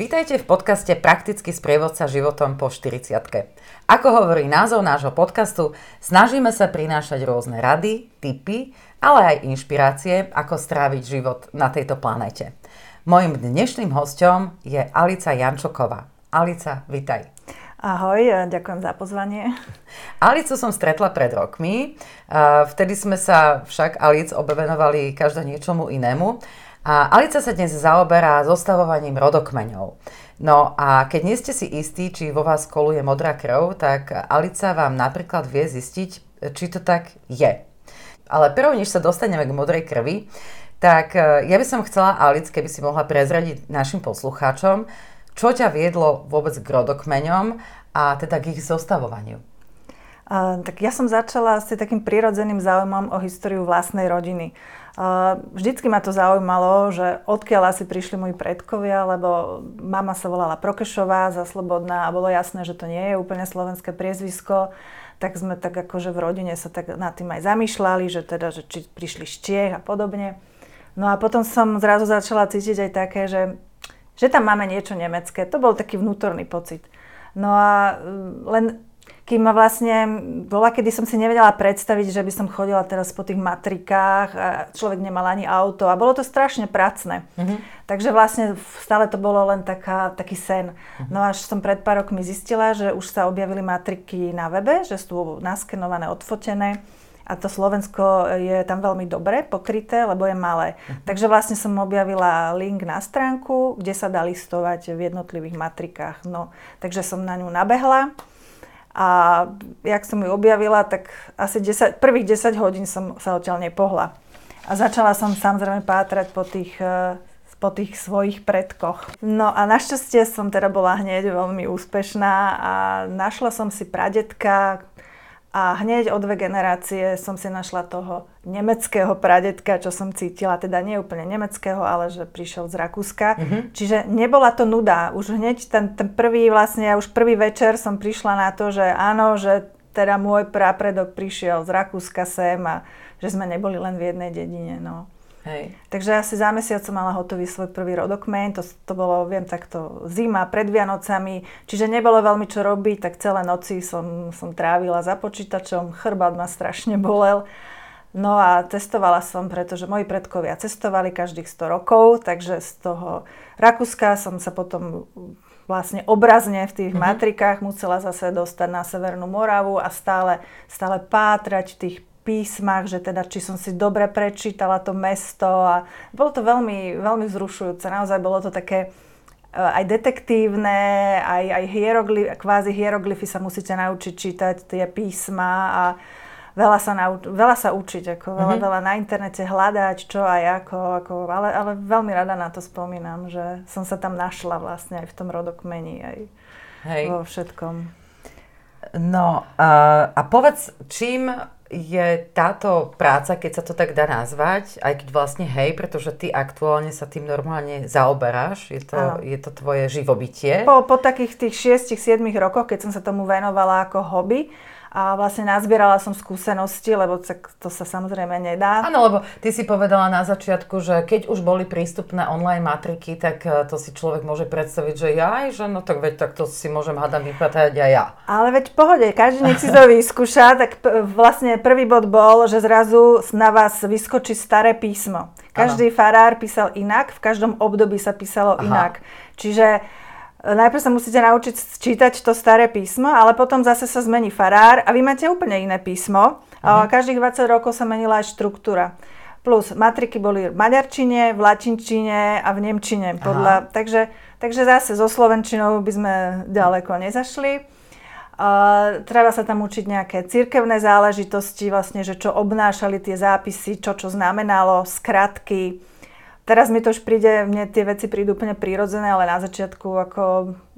Vítajte v podcaste Praktický sprievodca životom po 40 Ako hovorí názov nášho podcastu, snažíme sa prinášať rôzne rady, tipy, ale aj inšpirácie, ako stráviť život na tejto planete. Mojím dnešným hostom je Alica Jančoková. Alica, vitaj. Ahoj, ďakujem za pozvanie. Alicu som stretla pred rokmi, vtedy sme sa však Alic obevenovali každá niečomu inému. A Alica sa dnes zaoberá zostavovaním rodokmeňov. No a keď nie ste si istí, či vo vás koluje modrá krv, tak Alica vám napríklad vie zistiť, či to tak je. Ale prv, než sa dostaneme k modrej krvi, tak e, ja by som chcela, Alic, keby si mohla prezradiť našim poslucháčom, čo ťa viedlo vôbec k rodokmeňom a teda k ich zostavovaniu. Uh, tak ja som začala s takým prirodzeným záujmom o históriu vlastnej rodiny. Vždycky ma to zaujímalo, že odkiaľ asi prišli moji predkovia, lebo mama sa volala Prokešová za Slobodná a bolo jasné, že to nie je úplne slovenské priezvisko. Tak sme tak akože v rodine sa tak nad tým aj zamýšľali, že teda, že či prišli z Čiech a podobne. No a potom som zrazu začala cítiť aj také, že, že tam máme niečo nemecké. To bol taký vnútorný pocit. No a len kým ma vlastne, bola, kedy som si nevedela predstaviť, že by som chodila teraz po tých matrikách a človek nemal ani auto a bolo to strašne pracné. Mm-hmm. Takže vlastne stále to bolo len taká, taký sen. Mm-hmm. No až som pred pár rokmi zistila, že už sa objavili matriky na webe, že sú naskenované, odfotené a to Slovensko je tam veľmi dobre pokryté, lebo je malé. Uh-huh. Takže vlastne som objavila link na stránku, kde sa dá listovať v jednotlivých matrikách. No, takže som na ňu nabehla a jak som ju objavila, tak asi 10, prvých 10 hodín som sa odtiaľ nepohla. A začala som samozrejme pátrať po tých, e, po tých svojich predkoch. No a našťastie som teda bola hneď veľmi úspešná a našla som si pradetka, a hneď o dve generácie som si našla toho nemeckého pradetka, čo som cítila, teda nie úplne nemeckého, ale že prišiel z Rakúska. Mm-hmm. Čiže nebola to nuda. Už hneď ten, ten prvý, vlastne ja už prvý večer som prišla na to, že áno, že teda môj prapredok prišiel z Rakúska sem a že sme neboli len v jednej dedine. No. Hej. Takže asi za mesiac som mala hotový svoj prvý rodokmeň, to, to bolo, viem, takto zima pred Vianocami, čiže nebolo veľmi čo robiť, tak celé noci som, som trávila za počítačom, chrbát ma strašne bolel. No a cestovala som, pretože moji predkovia cestovali každých 100 rokov, takže z toho Rakúska som sa potom vlastne obrazne v tých mm-hmm. matrikách musela zase dostať na Severnú Moravu a stále, stále pátrať v tých písmach, že teda či som si dobre prečítala to mesto a bolo to veľmi, veľmi vzrušujúce. Naozaj bolo to také eh, aj detektívne, aj, aj hieroglyf, kvázi hieroglyfy sa musíte naučiť čítať tie písma a veľa sa, nauč- veľa sa učiť, ako veľa, mm-hmm. veľa na internete hľadať, čo aj ako, ako ale, ale veľmi rada na to spomínam, že som sa tam našla vlastne aj v tom rodokmeni, aj Hej. vo všetkom. No uh, a povedz, čím je táto práca, keď sa to tak dá nazvať, aj keď vlastne hej, pretože ty aktuálne sa tým normálne zaoberáš, je to, je to tvoje živobytie. Po, po takých tých 6-7 rokoch, keď som sa tomu venovala ako hobby, a vlastne nazbierala som skúsenosti, lebo to sa samozrejme nedá. Áno, lebo ty si povedala na začiatku, že keď už boli prístupné online matriky, tak e, to si človek môže predstaviť, že ja, že no tak veď tak to si môžem hádam vypratať aj ja. Ale veď pohode, každý nech si to vyskúša, tak p- vlastne prvý bod bol, že zrazu na vás vyskočí staré písmo. Každý ano. farár písal inak, v každom období sa písalo Aha. inak. Čiže Najprv sa musíte naučiť čítať to staré písmo, ale potom zase sa zmení farár a vy máte úplne iné písmo. Uh-huh. Každých 20 rokov sa menila aj štruktúra. Plus matriky boli v maďarčine, v latinčine a v nemčine. Podľa, takže, takže zase so slovenčinou by sme ďaleko nezašli. Uh, treba sa tam učiť nejaké cirkevné záležitosti, vlastne, že čo obnášali tie zápisy, čo čo znamenalo, skratky, Teraz mi to už príde, mne tie veci prídu úplne prírodzené, ale na začiatku ako,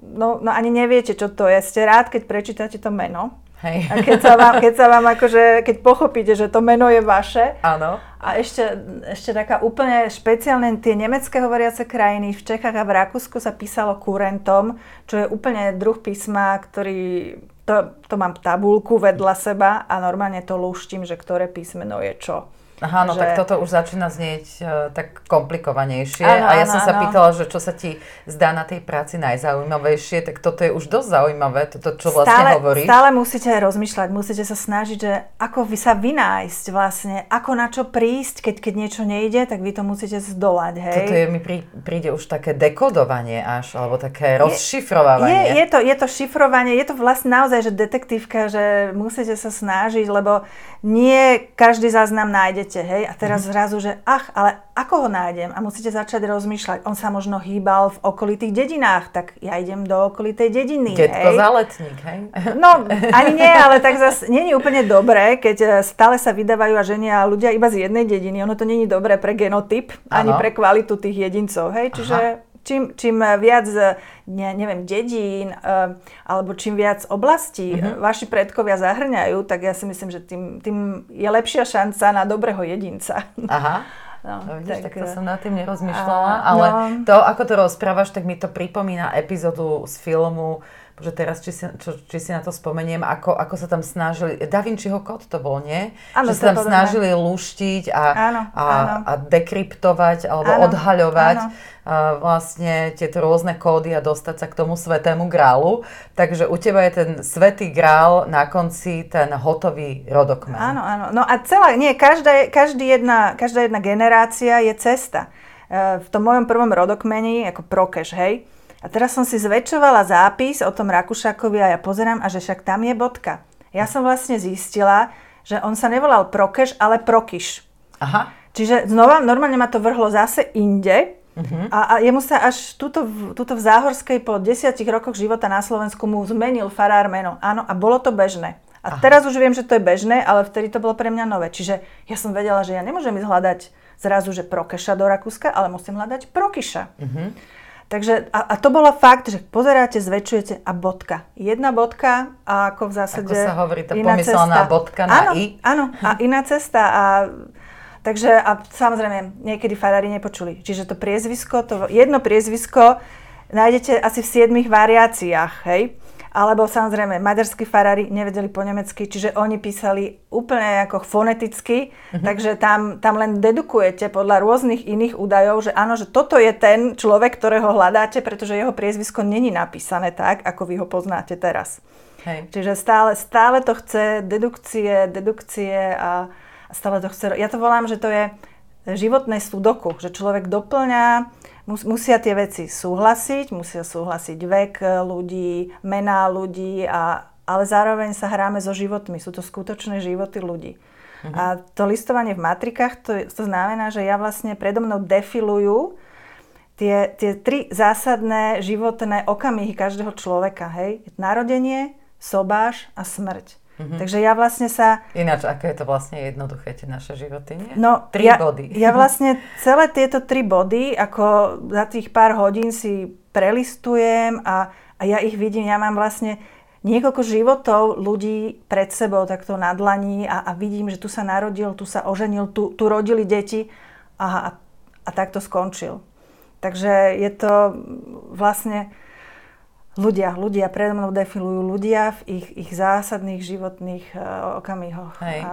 no, no ani neviete, čo to je. Ste rád, keď prečítate to meno. Hej. A keď sa vám, keď sa vám akože, keď pochopíte, že to meno je vaše. Áno. A ešte, ešte taká úplne špeciálne, tie nemecké hovoriace krajiny v Čechách a v Rakúsku sa písalo kurentom, čo je úplne druh písma, ktorý, to, to mám tabulku vedľa seba a normálne to lúštim, že ktoré písmeno je čo. Aha, no že... tak toto už začína znieť uh, tak komplikovanejšie. Áno, a ja áno, som sa áno. pýtala, že čo sa ti zdá na tej práci najzaujímavejšie, tak toto je už dosť zaujímavé, toto, čo vlastne stále, hovoríš. Stále musíte rozmýšľať, musíte sa snažiť, že ako vy sa vynájsť vlastne, ako na čo prísť, keď, keď niečo nejde, tak vy to musíte zdolať, hej. Toto je, mi prí, príde už také dekodovanie až, alebo také rozšifrovanie. Je, je, to, je to šifrovanie, je to vlastne naozaj, že detektívka, že musíte sa snažiť, lebo nie každý záznam nájdete, hej. A teraz mm. zrazu, že ach, ale ako ho nájdem? A musíte začať rozmýšľať. On sa možno hýbal v okolitých dedinách, tak ja idem do okolitej dediny. Detko záletník, hej? No, ani nie, ale tak zase je úplne dobré, keď e, stále sa vydávajú a ženia ľudia iba z jednej dediny. Ono to není dobré pre genotyp, ano. ani pre kvalitu tých jedincov, hej? Čiže Aha čím, čím viac, ne, neviem, dedín uh, alebo čím viac oblastí uh-huh. vaši predkovia zahrňajú, tak ja si myslím, že tým, tým je lepšia šanca na dobrého jedinca. Aha. No, no vidíš, tak, tak to som nad tým nerozmýšľala, a, ale no. to, ako to rozprávaš, tak mi to pripomína epizódu z filmu že teraz, či si, čo, či si na to spomeniem, ako, ako sa tam snažili, Da Vinciho kód to bol, nie? Ano, že sa tam snažili luštiť a, áno, a, áno. a dekryptovať alebo áno, odhaľovať áno. A vlastne tieto rôzne kódy a dostať sa k tomu svetému grálu. Takže u teba je ten svetý grál na konci ten hotový rodokmen. Áno, áno. No a celá, nie, každá, každý jedna, každá jedna generácia je cesta. E, v tom mojom prvom rodokmeni, ako prokeš, hej, a teraz som si zväčšovala zápis o tom Rakušakovi a ja pozerám, a že však tam je bodka. Ja som vlastne zistila, že on sa nevolal Prokeš, ale Prokiš. Aha. Čiže znova, normálne ma to vrhlo zase inde, Uh-huh. A, a jemu sa až tuto, tuto v Záhorskej po desiatich rokoch života na Slovensku mu zmenil farár meno. Áno, a bolo to bežné. A Aha. teraz už viem, že to je bežné, ale vtedy to bolo pre mňa nové. Čiže ja som vedela, že ja nemôžem ísť hľadať zrazu, že Prokeša do Rakúska, ale musím hľadať Prokiša. Uh-huh. Takže, a, a to bolo fakt, že pozeráte, zväčšujete a bodka. Jedna bodka a ako v zásade Ako sa hovorí, to pomyselná cesta. bodka na áno, i. Áno, a iná cesta. A, takže a samozrejme, niekedy farári nepočuli. Čiže to priezvisko, to jedno priezvisko nájdete asi v siedmých variáciách, hej? Alebo samozrejme, maďarskí farári nevedeli po nemecky, čiže oni písali úplne ako foneticky, uh-huh. takže tam, tam len dedukujete podľa rôznych iných údajov, že áno, že toto je ten človek, ktorého hľadáte, pretože jeho priezvisko není napísané tak, ako vy ho poznáte teraz. Hej. Čiže stále, stále to chce dedukcie, dedukcie a stále to chce... Ja to volám, že to je životné sudoku, že človek doplňa mus, musia tie veci súhlasiť, musia súhlasiť vek ľudí, mená ľudí, a, ale zároveň sa hráme so životmi. Sú to skutočné životy ľudí. Mhm. A to listovanie v matrikách, to, to znamená, že ja vlastne predo mnou defilujú tie, tie tri zásadné životné okamihy každého človeka. Hej? Narodenie, sobáš a smrť. Mm-hmm. Takže ja vlastne sa... Ináč, ako je to vlastne jednoduché, tie naše životy, nie? No, tri ja, body. Ja vlastne celé tieto tri body, ako za tých pár hodín si prelistujem a, a ja ich vidím, ja mám vlastne niekoľko životov ľudí pred sebou takto na dlaní a, a vidím, že tu sa narodil, tu sa oženil, tu, tu rodili deti a, a, a takto skončil. Takže je to vlastne ľudia, ľudia predo mnou defilujú ľudia v ich, ich zásadných životných uh, okamihoch. Hej. A...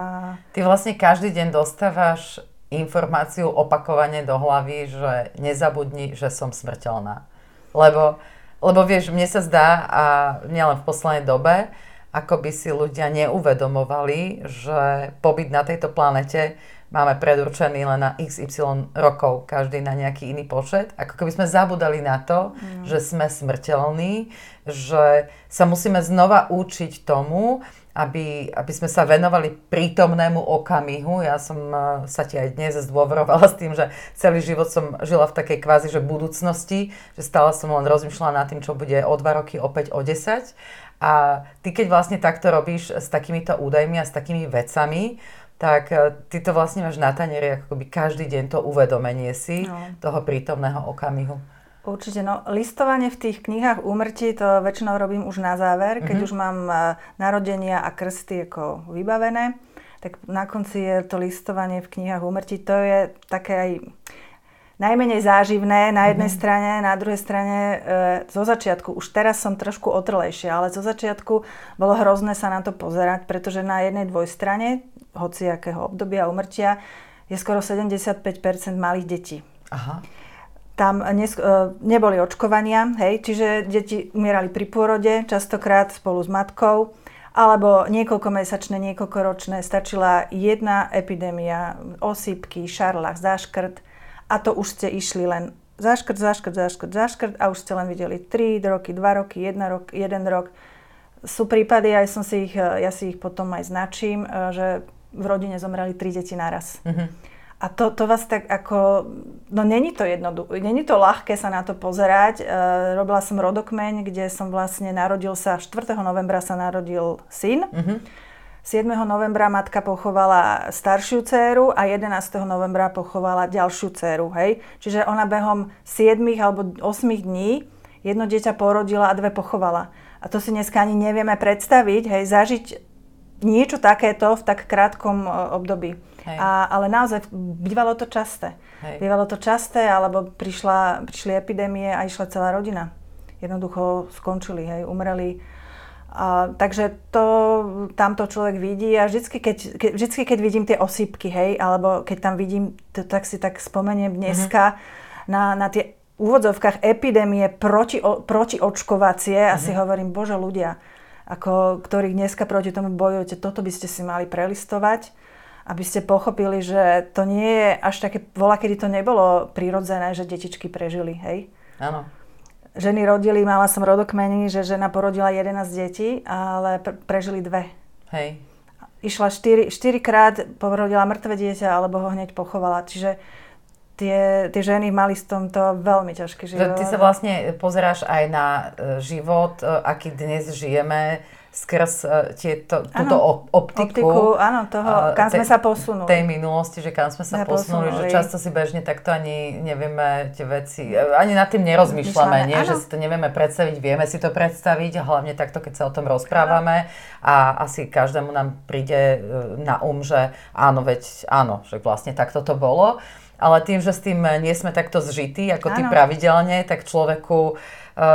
Ty vlastne každý deň dostávaš informáciu opakovane do hlavy, že nezabudni, že som smrteľná. Lebo, lebo vieš, mne sa zdá, a nielen v poslednej dobe, ako by si ľudia neuvedomovali, že pobyt na tejto planete máme predurčený len na XY rokov, každý na nejaký iný počet. Ako keby sme zabudali na to, mm. že sme smrteľní, že sa musíme znova učiť tomu, aby, aby sme sa venovali prítomnému okamihu. Ja som uh, sa ti aj dnes zdôverovala s tým, že celý život som žila v takej kvázi, že budúcnosti, že stále som len rozmýšľala nad tým, čo bude o dva roky, opäť o 10. A ty keď vlastne takto robíš s takýmito údajmi a s takými vecami, tak e, ty to vlastne máš na tanieri ako by každý deň to uvedomenie si no. toho prítomného okamihu. Určite, no listovanie v tých knihách úmrtí to väčšinou robím už na záver, keď mm-hmm. už mám e, narodenia a krsty ako vybavené, tak na konci je to listovanie v knihách úmrtí, to je také aj najmenej záživné na jednej mm-hmm. strane, na druhej strane e, zo začiatku, už teraz som trošku otrlejšia, ale zo začiatku bolo hrozné sa na to pozerať, pretože na jednej dvojstrane hociakého obdobia umrtia je skoro 75% malých detí. Aha. Tam nes, e, neboli očkovania, hej, čiže deti umierali pri pôrode, častokrát spolu s matkou, alebo niekoľkomesačné, niekoľkoročné, stačila jedna epidémia, osýpky, šarlach, záškrt a to už ste išli len záškrt, záškrt, záškrt, záškrt a už ste len videli 3 roky, 2 roky, 1 rok, 1 rok. Sú prípady, aj som si ich, ja si ich potom aj značím, e, že v rodine zomreli 3 deti naraz. Mm-hmm. A to, to vás tak ako, no není to jednoduché, není to ľahké sa na to pozerať. E, robila som rodokmeň, kde som vlastne narodil sa, 4. novembra sa narodil syn. Mm-hmm. 7. novembra matka pochovala staršiu dceru a 11. novembra pochovala ďalšiu dceru, hej. Čiže ona behom 7 alebo 8 dní jedno dieťa porodila a dve pochovala. A to si dneska ani nevieme predstaviť, hej, zažiť niečo takéto v tak krátkom e, období. A, ale naozaj bývalo to časté. Hej. Bývalo to časté, alebo prišla, prišli epidémie a išla celá rodina. Jednoducho skončili, hej, umreli. A, takže to tamto človek vidí a vždycky keď, ke, vždycky, keď vidím tie osýpky, hej, alebo keď tam vidím, to, tak si tak spomeniem dneska mm-hmm. na, na tie úvodzovkách epidémie proti, o, proti očkovacie mm-hmm. a si mhm. hovorím, bože ľudia, ako, ktorí dneska proti tomu bojujete, toto by ste si mali prelistovať aby ste pochopili, že to nie je až také, voľa, kedy to nebolo prirodzené, že detičky prežili, hej? Áno. Ženy rodili, mala som rodokmení, že žena porodila 11 detí, ale pre, prežili dve. Hej. Išla 4, 4 krát, porodila mŕtve dieťa, alebo ho hneď pochovala. Čiže tie, tie ženy mali s tomto veľmi ťažký život. Ty sa vlastne pozeráš aj na e, život, e, aký dnes žijeme, skrz uh, tieto, túto ano, optiku, optiku áno, toho, kam sme sa posunuli. Tej minulosti, že kam sme sa posunuli, posunuli, že často si bežne takto ani nevieme tie veci, e, ani nad tým nerozmýšľame, nie, že si to nevieme predstaviť, vieme si to predstaviť, hlavne takto, keď sa o tom rozprávame. A asi každému nám príde e, na um, že áno, veď áno, že vlastne takto to bolo. Ale tým, že s tým nie sme takto zžití, ako ty pravidelne, tak človeku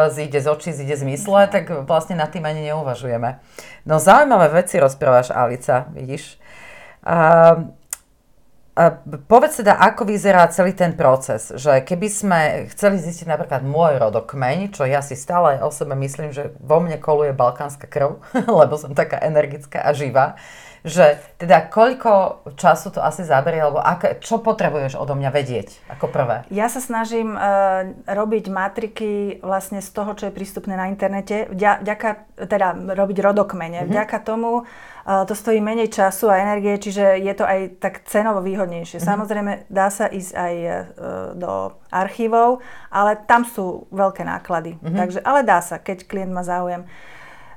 zíde z očí, zíde z mysle, tak vlastne nad tým ani neuvažujeme. No zaujímavé veci rozprávaš, Alica, vidíš. Uh, uh, povedz teda, ako vyzerá celý ten proces, že keby sme chceli zistiť napríklad môj rodokmeň, čo ja si stále o sebe myslím, že vo mne koluje balkánska krv, lebo som taká energická a živá, že teda koľko času to asi zaberie, alebo aké, čo potrebuješ odo mňa vedieť ako prvé? Ja sa snažím uh, robiť matriky vlastne z toho, čo je prístupné na internete, vďaka, teda robiť rodokmene. Mm-hmm. Vďaka tomu uh, to stojí menej času a energie, čiže je to aj tak cenovo výhodnejšie. Mm-hmm. Samozrejme, dá sa ísť aj uh, do archívov, ale tam sú veľké náklady. Mm-hmm. Takže, ale dá sa, keď klient má záujem.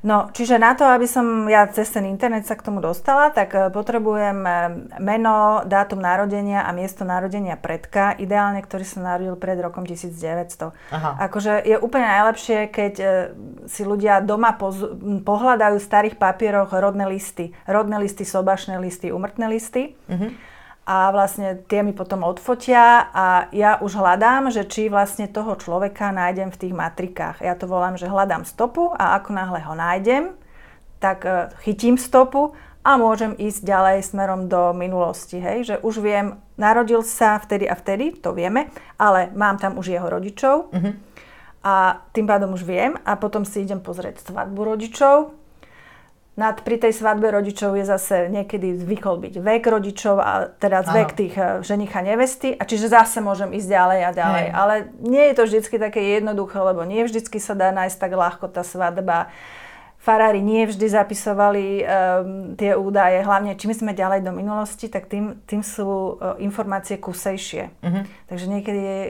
No, čiže na to, aby som ja cez ten internet sa k tomu dostala, tak e, potrebujem e, meno, dátum narodenia a miesto narodenia predka, ideálne, ktorý sa narodil pred rokom 1900. Aha. Akože je úplne najlepšie, keď e, si ľudia doma poz- pohľadajú v starých papieroch rodné listy. Rodné listy, sobašné listy, umrtné listy. Uh-huh a vlastne tie mi potom odfotia a ja už hľadám, že či vlastne toho človeka nájdem v tých matrikách. Ja to volám, že hľadám stopu a ako náhle ho nájdem, tak e, chytím stopu a môžem ísť ďalej smerom do minulosti. Hej? Že už viem, narodil sa vtedy a vtedy, to vieme, ale mám tam už jeho rodičov uh-huh. a tým pádom už viem a potom si idem pozrieť svadbu rodičov, nad, pri tej svadbe rodičov je zase niekedy zvykol byť vek rodičov a teda ano. vek tých eh, ženicha nevesty a čiže zase môžem ísť ďalej a ďalej. Hej. Ale nie je to vždy také jednoduché, lebo nie vždy sa dá nájsť tak ľahko tá svadba. Farári nie vždy zapisovali um, tie údaje, hlavne čím sme ďalej do minulosti, tak tým, tým sú uh, informácie kusejšie. Uh-huh. Takže niekedy je,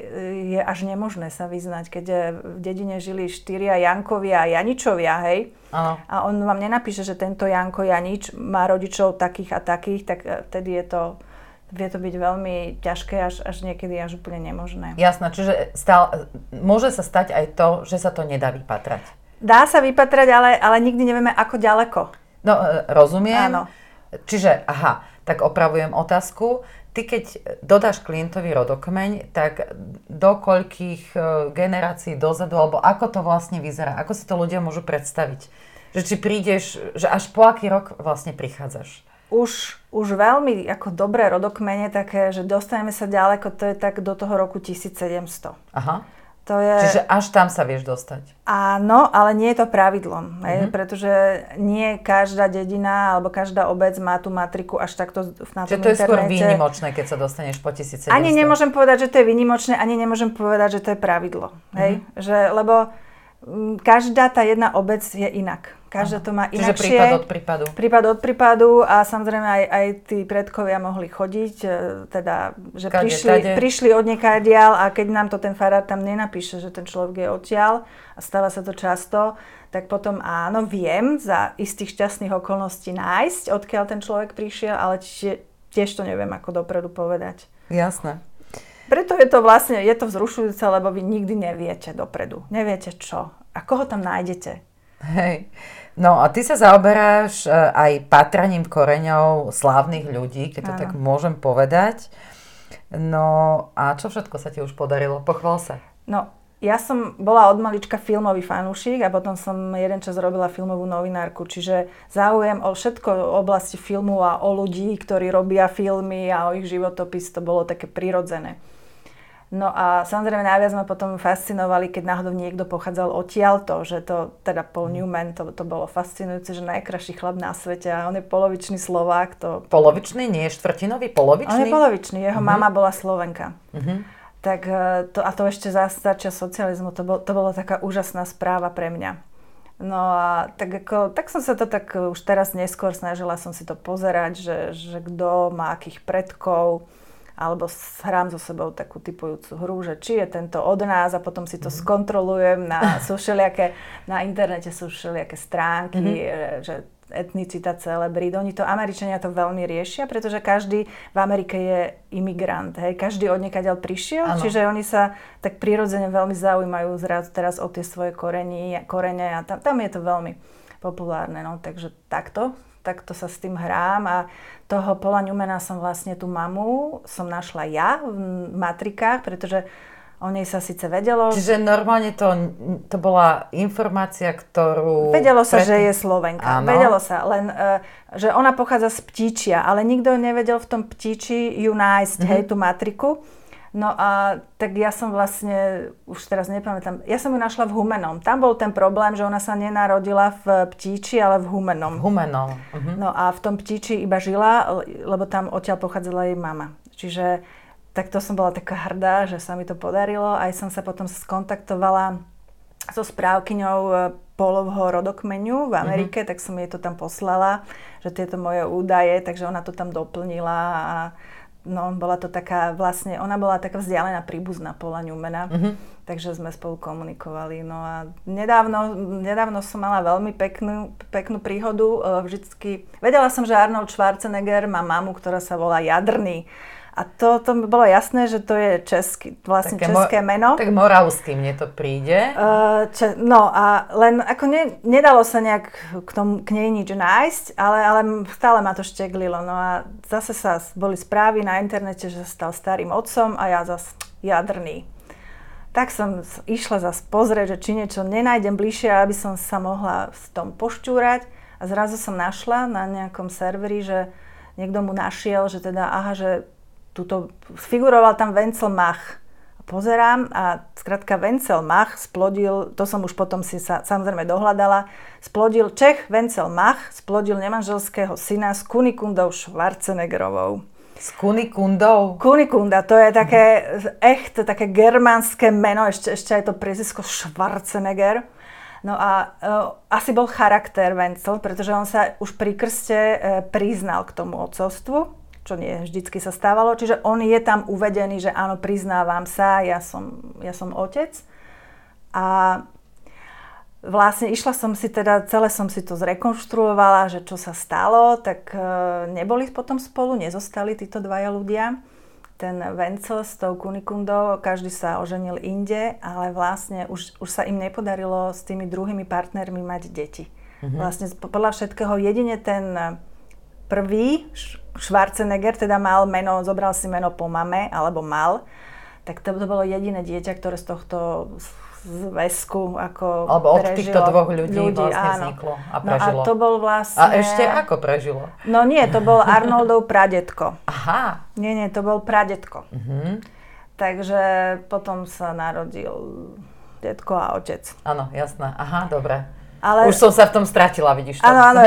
je až nemožné sa vyznať, keď v dedine žili štyria Jankovia a Janičovia, hej, uh-huh. a on vám nenapíše, že tento Janko Janič má rodičov takých a takých, tak vtedy je to vie to byť veľmi ťažké, až, až niekedy až úplne nemožné. Jasné, čiže stál, môže sa stať aj to, že sa to nedá vypatrať. Dá sa vypatrať, ale, ale nikdy nevieme, ako ďaleko. No, e, rozumiem. Áno. Čiže, aha, tak opravujem otázku. Ty, keď dodáš klientovi rodokmeň, tak do koľkých e, generácií dozadu, alebo ako to vlastne vyzerá? Ako si to ľudia môžu predstaviť? Že či prídeš, že až po aký rok vlastne prichádzaš? už, už veľmi ako dobré rodokmene také, že dostaneme sa ďaleko, to je tak do toho roku 1700. Aha. To je... Čiže až tam sa vieš dostať. Áno, ale nie je to pravidlom, mm-hmm. pretože nie každá dedina alebo každá obec má tú matriku až takto na tom Čiže to je skôr výnimočné, keď sa dostaneš po 1700. Ani nemôžem povedať, že to je výnimočné, ani nemôžem povedať, že to je pravidlo. Hej? Mm-hmm. Že, lebo Mm, každá tá jedna obec je inak. Každá to má inakšie. Čiže prípad od prípadu. Prípad od prípadu a samozrejme aj, aj tí predkovia mohli chodiť, e, teda, že Kade, prišli, prišli od niekaďal a keď nám to ten farár tam nenapíše, že ten človek je odtiaľ a stáva sa to často, tak potom áno, viem za istých šťastných okolností nájsť, odkiaľ ten človek prišiel, ale tiež to neviem ako dopredu povedať. Jasné. Preto je to vlastne, je to vzrušujúce, lebo vy nikdy neviete dopredu. Neviete čo. A koho tam nájdete. Hej. No a ty sa zaoberáš e, aj patraním koreňov slávnych ľudí, keď to ano. tak môžem povedať. No a čo všetko sa ti už podarilo? Pochval sa. No, ja som bola od malička filmový fanúšik a potom som jeden čas robila filmovú novinárku, čiže záujem o všetko o oblasti filmu a o ľudí, ktorí robia filmy a o ich životopis, to bolo také prirodzené. No a samozrejme najviac ma potom fascinovali, keď náhodou niekto pochádzal odtiaľto, že to, teda Paul mhm. Newman, to, to bolo fascinujúce, že najkrajší chlap na svete a on je polovičný Slovák. To... Polovičný, nie je štvrtinový, polovičný? On je polovičný, jeho uh-huh. mama bola Slovenka. Uh-huh. Tak e, to, a to ešte za začia socializmu, to, bol, to bolo taká úžasná správa pre mňa. No a tak, ako, tak som sa to tak už teraz neskôr snažila som si to pozerať, že, že kto má akých predkov, alebo hrám so sebou takú typujúcu hru, že či je tento od nás a potom si to mm-hmm. skontrolujem na, sú všelijaké, na internete sú všelijaké stránky, mm-hmm. že etnicita celebrít. Oni to, Američania to veľmi riešia, pretože každý v Amerike je imigrant. Hej? Každý od niekaďal prišiel, ano. čiže oni sa tak prirodzene veľmi zaujímajú zrazu teraz o tie svoje koreni, korene a tam, tam je to veľmi populárne. No? Takže takto takto sa s tým hrám a toho Pola Newmana som vlastne tú mamu som našla ja v matrikách, pretože O nej sa síce vedelo. Čiže normálne to, to bola informácia, ktorú... Vedelo sa, pred... že je Slovenka. Áno. Vedelo sa, len uh, že ona pochádza z Ptíčia, ale nikto nevedel v tom Ptíči ju nájsť, mm-hmm. hej, tú matriku. No a tak ja som vlastne, už teraz nepamätám, ja som ju našla v Humenom. Tam bol ten problém, že ona sa nenarodila v Ptíči, ale v Humenom. V Humenom. Uh-huh. No a v tom Ptíči iba žila, lebo tam odtiaľ pochádzala jej mama. Čiže tak to som bola taká hrdá, že sa mi to podarilo. Aj som sa potom skontaktovala so správkyňou e, polovho rodokmenu v mhm. Amerike, uh-huh. tak som jej to tam poslala, že tieto moje údaje, takže ona to tam doplnila a no, bola to taká vlastne, ona bola taká vzdialená príbuzná Paula Newmana, uh-huh. takže sme spolu komunikovali. No a nedávno, nedávno som mala veľmi peknú, peknú príhodu. E, vždycky, vedela som, že Arnold Schwarzenegger má mamu, ktorá sa volá Jadrný. A to, to mi bolo jasné, že to je český, vlastne Také české mo- meno. Tak moravský mne to príde. Uh, če, no a len ako ne, nedalo sa nejak k, tomu, k nej nič nájsť, ale, ale stále ma to šteglilo. No a zase sa boli správy na internete, že sa stal starým otcom a ja zase jadrný. Tak som išla zase pozrieť, že či niečo nenájdem bližšie, aby som sa mohla v tom pošťúrať. A zrazu som našla na nejakom serveri, že niekto mu našiel, že teda, aha, že tuto, figuroval tam Vencel Mach. Pozerám a skrátka Vencel Mach splodil, to som už potom si sa samozrejme dohľadala, splodil Čech Vencel Mach, splodil nemanželského syna s Kunikundou Schwarzeneggerovou. S Kunikundou? Kunikunda, to je také echt, také germánske meno, ešte, ešte aj to priezvisko Schwarzenegger. No a uh, asi bol charakter Vencel, pretože on sa už pri krste uh, priznal k tomu otcovstvu čo nie vždycky sa stávalo. Čiže on je tam uvedený, že áno, priznávam sa, ja som, ja som otec. A vlastne išla som si teda, celé som si to zrekonštruovala, že čo sa stalo, tak e, neboli potom spolu, nezostali títo dvaja ľudia. Ten Vencel s tou Kunikundou, každý sa oženil inde, ale vlastne už, už sa im nepodarilo s tými druhými partnermi mať deti. Mm-hmm. Vlastne podľa všetkého jedine ten prvý Schwarzenegger teda mal meno, zobral si meno po mame, alebo mal, tak to, to bolo jediné dieťa, ktoré z tohto zväzku ako Alebo od prežilo, týchto dvoch ľudí, ľudí vlastne áno. vzniklo a prežilo. No a to bol vlastne... A ešte ako prežilo? No nie, to bol Arnoldov pradetko. Aha. Nie, nie, to bol pradetko. Uh-huh. Takže potom sa narodil detko a otec. Áno, jasné. Aha, dobre. Ale... Už som sa v tom stratila, vidíš to. Áno, áno,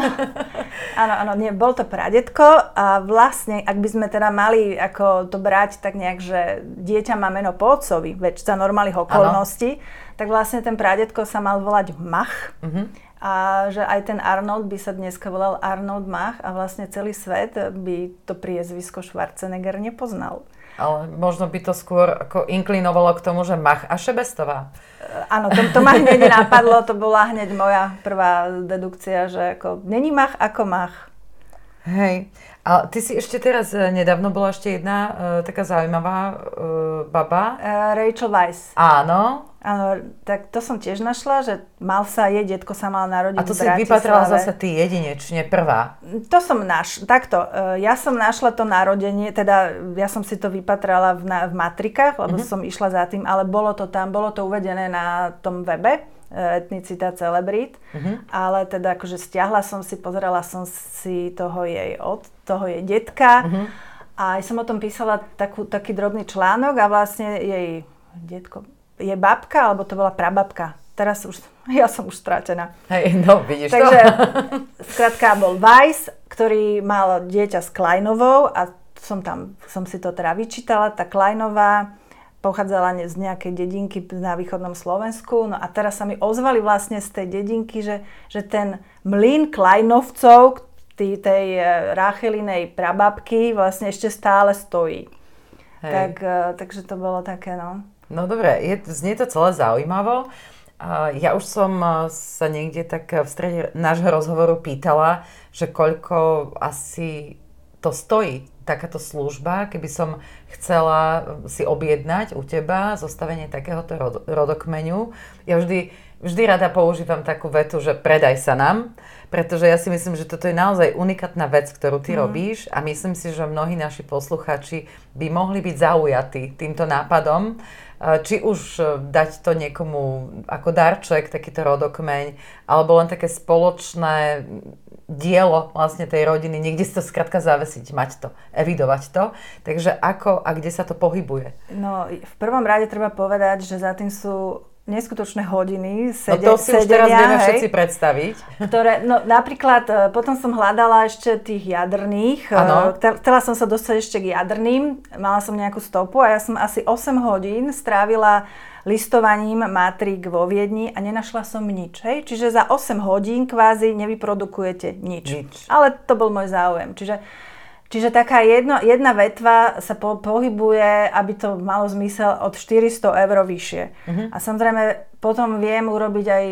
áno, áno, nie, bol to pradetko a vlastne, ak by sme teda mali ako to brať tak nejak, že dieťa má meno po otcovi, veď za normálnych okolností, ano. tak vlastne ten pradetko sa mal volať Mach. Uh-huh. A že aj ten Arnold by sa dneska volal Arnold Mach a vlastne celý svet by to priezvisko Schwarzenegger nepoznal. Ale možno by to skôr ako inklinovalo k tomu, že Mach a Šebestová. Áno, to, to ma hneď napadlo, to bola hneď moja prvá dedukcia, že ako, není Mach ako Mach. Hej, a ty si ešte teraz, e, nedávno bola ešte jedna uh, taká zaujímavá uh, baba. Uh, Rachel Weiss. Áno. Áno, tak to som tiež našla, že mal sa, jej detko sa mal narodiť A to si vypatrala zase ty jedinečne prvá. To som naš, takto, ja som našla to narodenie, teda ja som si to vypatrala v, na, v matrikách, lebo uh-huh. som išla za tým, ale bolo to tam, bolo to uvedené na tom webe etnicita celebrít, uh-huh. ale teda akože stiahla som si, pozerala som si toho jej od, toho jej detka uh-huh. a aj som o tom písala takú, taký drobný článok a vlastne jej detko, je babka, alebo to bola prababka. Teraz už, ja som už stratená. Hej, no vidíš Takže, to. skrátka bol Weiss, ktorý mal dieťa s Kleinovou a som tam, som si to teda vyčítala. Tá Kleinová pochádzala z nejakej dedinky na východnom Slovensku. No a teraz sa mi ozvali vlastne z tej dedinky, že, že ten mlyn Kleinovcov, tý, tej e, Rachelinej prababky vlastne ešte stále stojí. Tak, e, takže to bolo také, no. No dobre, je, znie to celé zaujímavo. Ja už som sa niekde tak v strede nášho rozhovoru pýtala, že koľko asi to stojí, takáto služba, keby som chcela si objednať u teba zostavenie takéhoto rodokmeňu. Ja vždy, vždy rada používam takú vetu, že predaj sa nám, pretože ja si myslím, že toto je naozaj unikátna vec, ktorú ty mm. robíš a myslím si, že mnohí naši posluchači by mohli byť zaujatí týmto nápadom či už e, dať to niekomu ako darček, takýto rodokmeň, alebo len také spoločné dielo vlastne tej rodiny, niekde si to skrátka zavesiť, mať to, evidovať to. Takže ako a kde sa to pohybuje? No, v prvom rade treba povedať, že za tým sú neskutočné hodiny sede, No to si sedenia, už teraz vieme hej, všetci predstaviť. Ktoré, no napríklad, e, potom som hľadala ešte tých jadrných. E, ano. Chcela som sa dostať ešte k jadrným. Mala som nejakú stopu a ja som asi 8 hodín strávila listovaním matrík vo Viedni a nenašla som nič. Hej? Čiže za 8 hodín kvázi nevyprodukujete nič. nič. Ale to bol môj záujem. Čiže Čiže taká jedno, jedna vetva sa po, pohybuje, aby to malo zmysel od 400 eur vyššie. Uh-huh. A samozrejme potom viem urobiť aj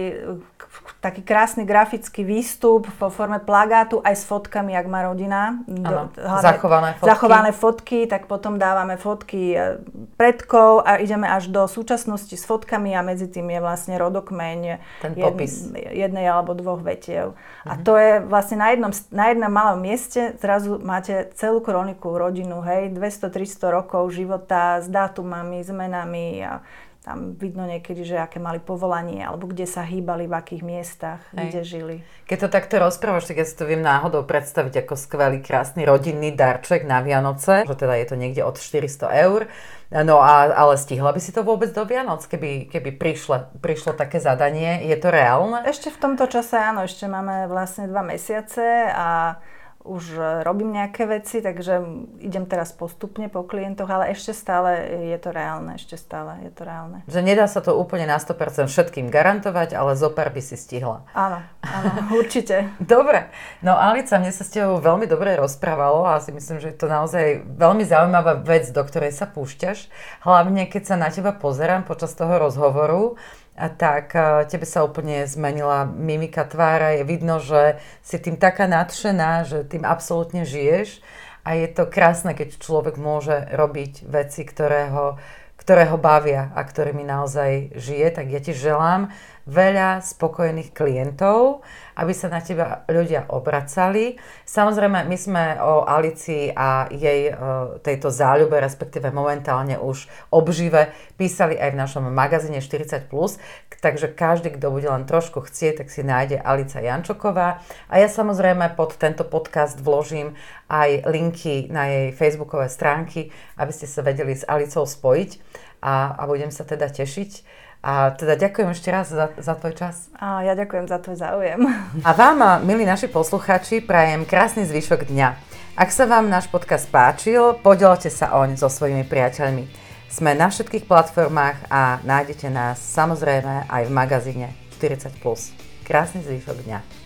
taký krásny grafický výstup vo forme plagátu aj s fotkami, ak má rodina. Ano, zachované fotky. Zachované fotky, tak potom dávame fotky e, predkov a ideme až do súčasnosti s fotkami a medzi tým je vlastne rodokmeň Ten popis. jednej alebo dvoch vetiev. Mhm. A to je vlastne na jednom, na jednom malom mieste, zrazu máte celú kroniku rodinu, hej, 200-300 rokov života s dátumami, s menami a tam vidno niekedy, že aké mali povolanie, alebo kde sa hýbali, v akých miestach, Hej. kde žili. Keď to takto rozprávaš, tak ja si to viem náhodou predstaviť ako skvelý, krásny rodinný darček na Vianoce, že teda je to niekde od 400 eur. No a, ale stihla by si to vôbec do Vianoc, keby, keby prišlo, prišlo také zadanie? Je to reálne? Ešte v tomto čase áno, ešte máme vlastne dva mesiace a už e, robím nejaké veci, takže idem teraz postupne po klientoch, ale ešte stále je to reálne, ešte stále je to reálne. Že nedá sa to úplne na 100% všetkým garantovať, ale zo pár by si stihla. Áno, áno, určite. dobre, no Alica, mne sa s tebou veľmi dobre rozprávalo a si myslím, že je to naozaj veľmi zaujímavá vec, do ktorej sa púšťaš. Hlavne, keď sa na teba pozerám počas toho rozhovoru, tak tebe sa úplne zmenila mimika tvára. Je vidno, že si tým taká nadšená, že tým absolútne žiješ a je to krásne, keď človek môže robiť veci, ktoré ho bavia a ktorými naozaj žije. Tak ja ti želám veľa spokojných klientov, aby sa na teba ľudia obracali. Samozrejme, my sme o Alici a jej e, tejto záľube, respektíve momentálne už obžive, písali aj v našom magazíne 40+, takže každý, kto bude len trošku chcieť, tak si nájde Alica Jančoková. A ja samozrejme pod tento podcast vložím aj linky na jej facebookové stránky, aby ste sa vedeli s Alicou spojiť a, a budem sa teda tešiť. A teda ďakujem ešte raz za, za tvoj čas. A ja ďakujem za tvoj záujem. A vám, milí naši poslucháči, prajem krásny zvyšok dňa. Ak sa vám náš podcast páčil, podielte sa oň so svojimi priateľmi. Sme na všetkých platformách a nájdete nás samozrejme aj v magazíne 40+. Krásny zvyšok dňa.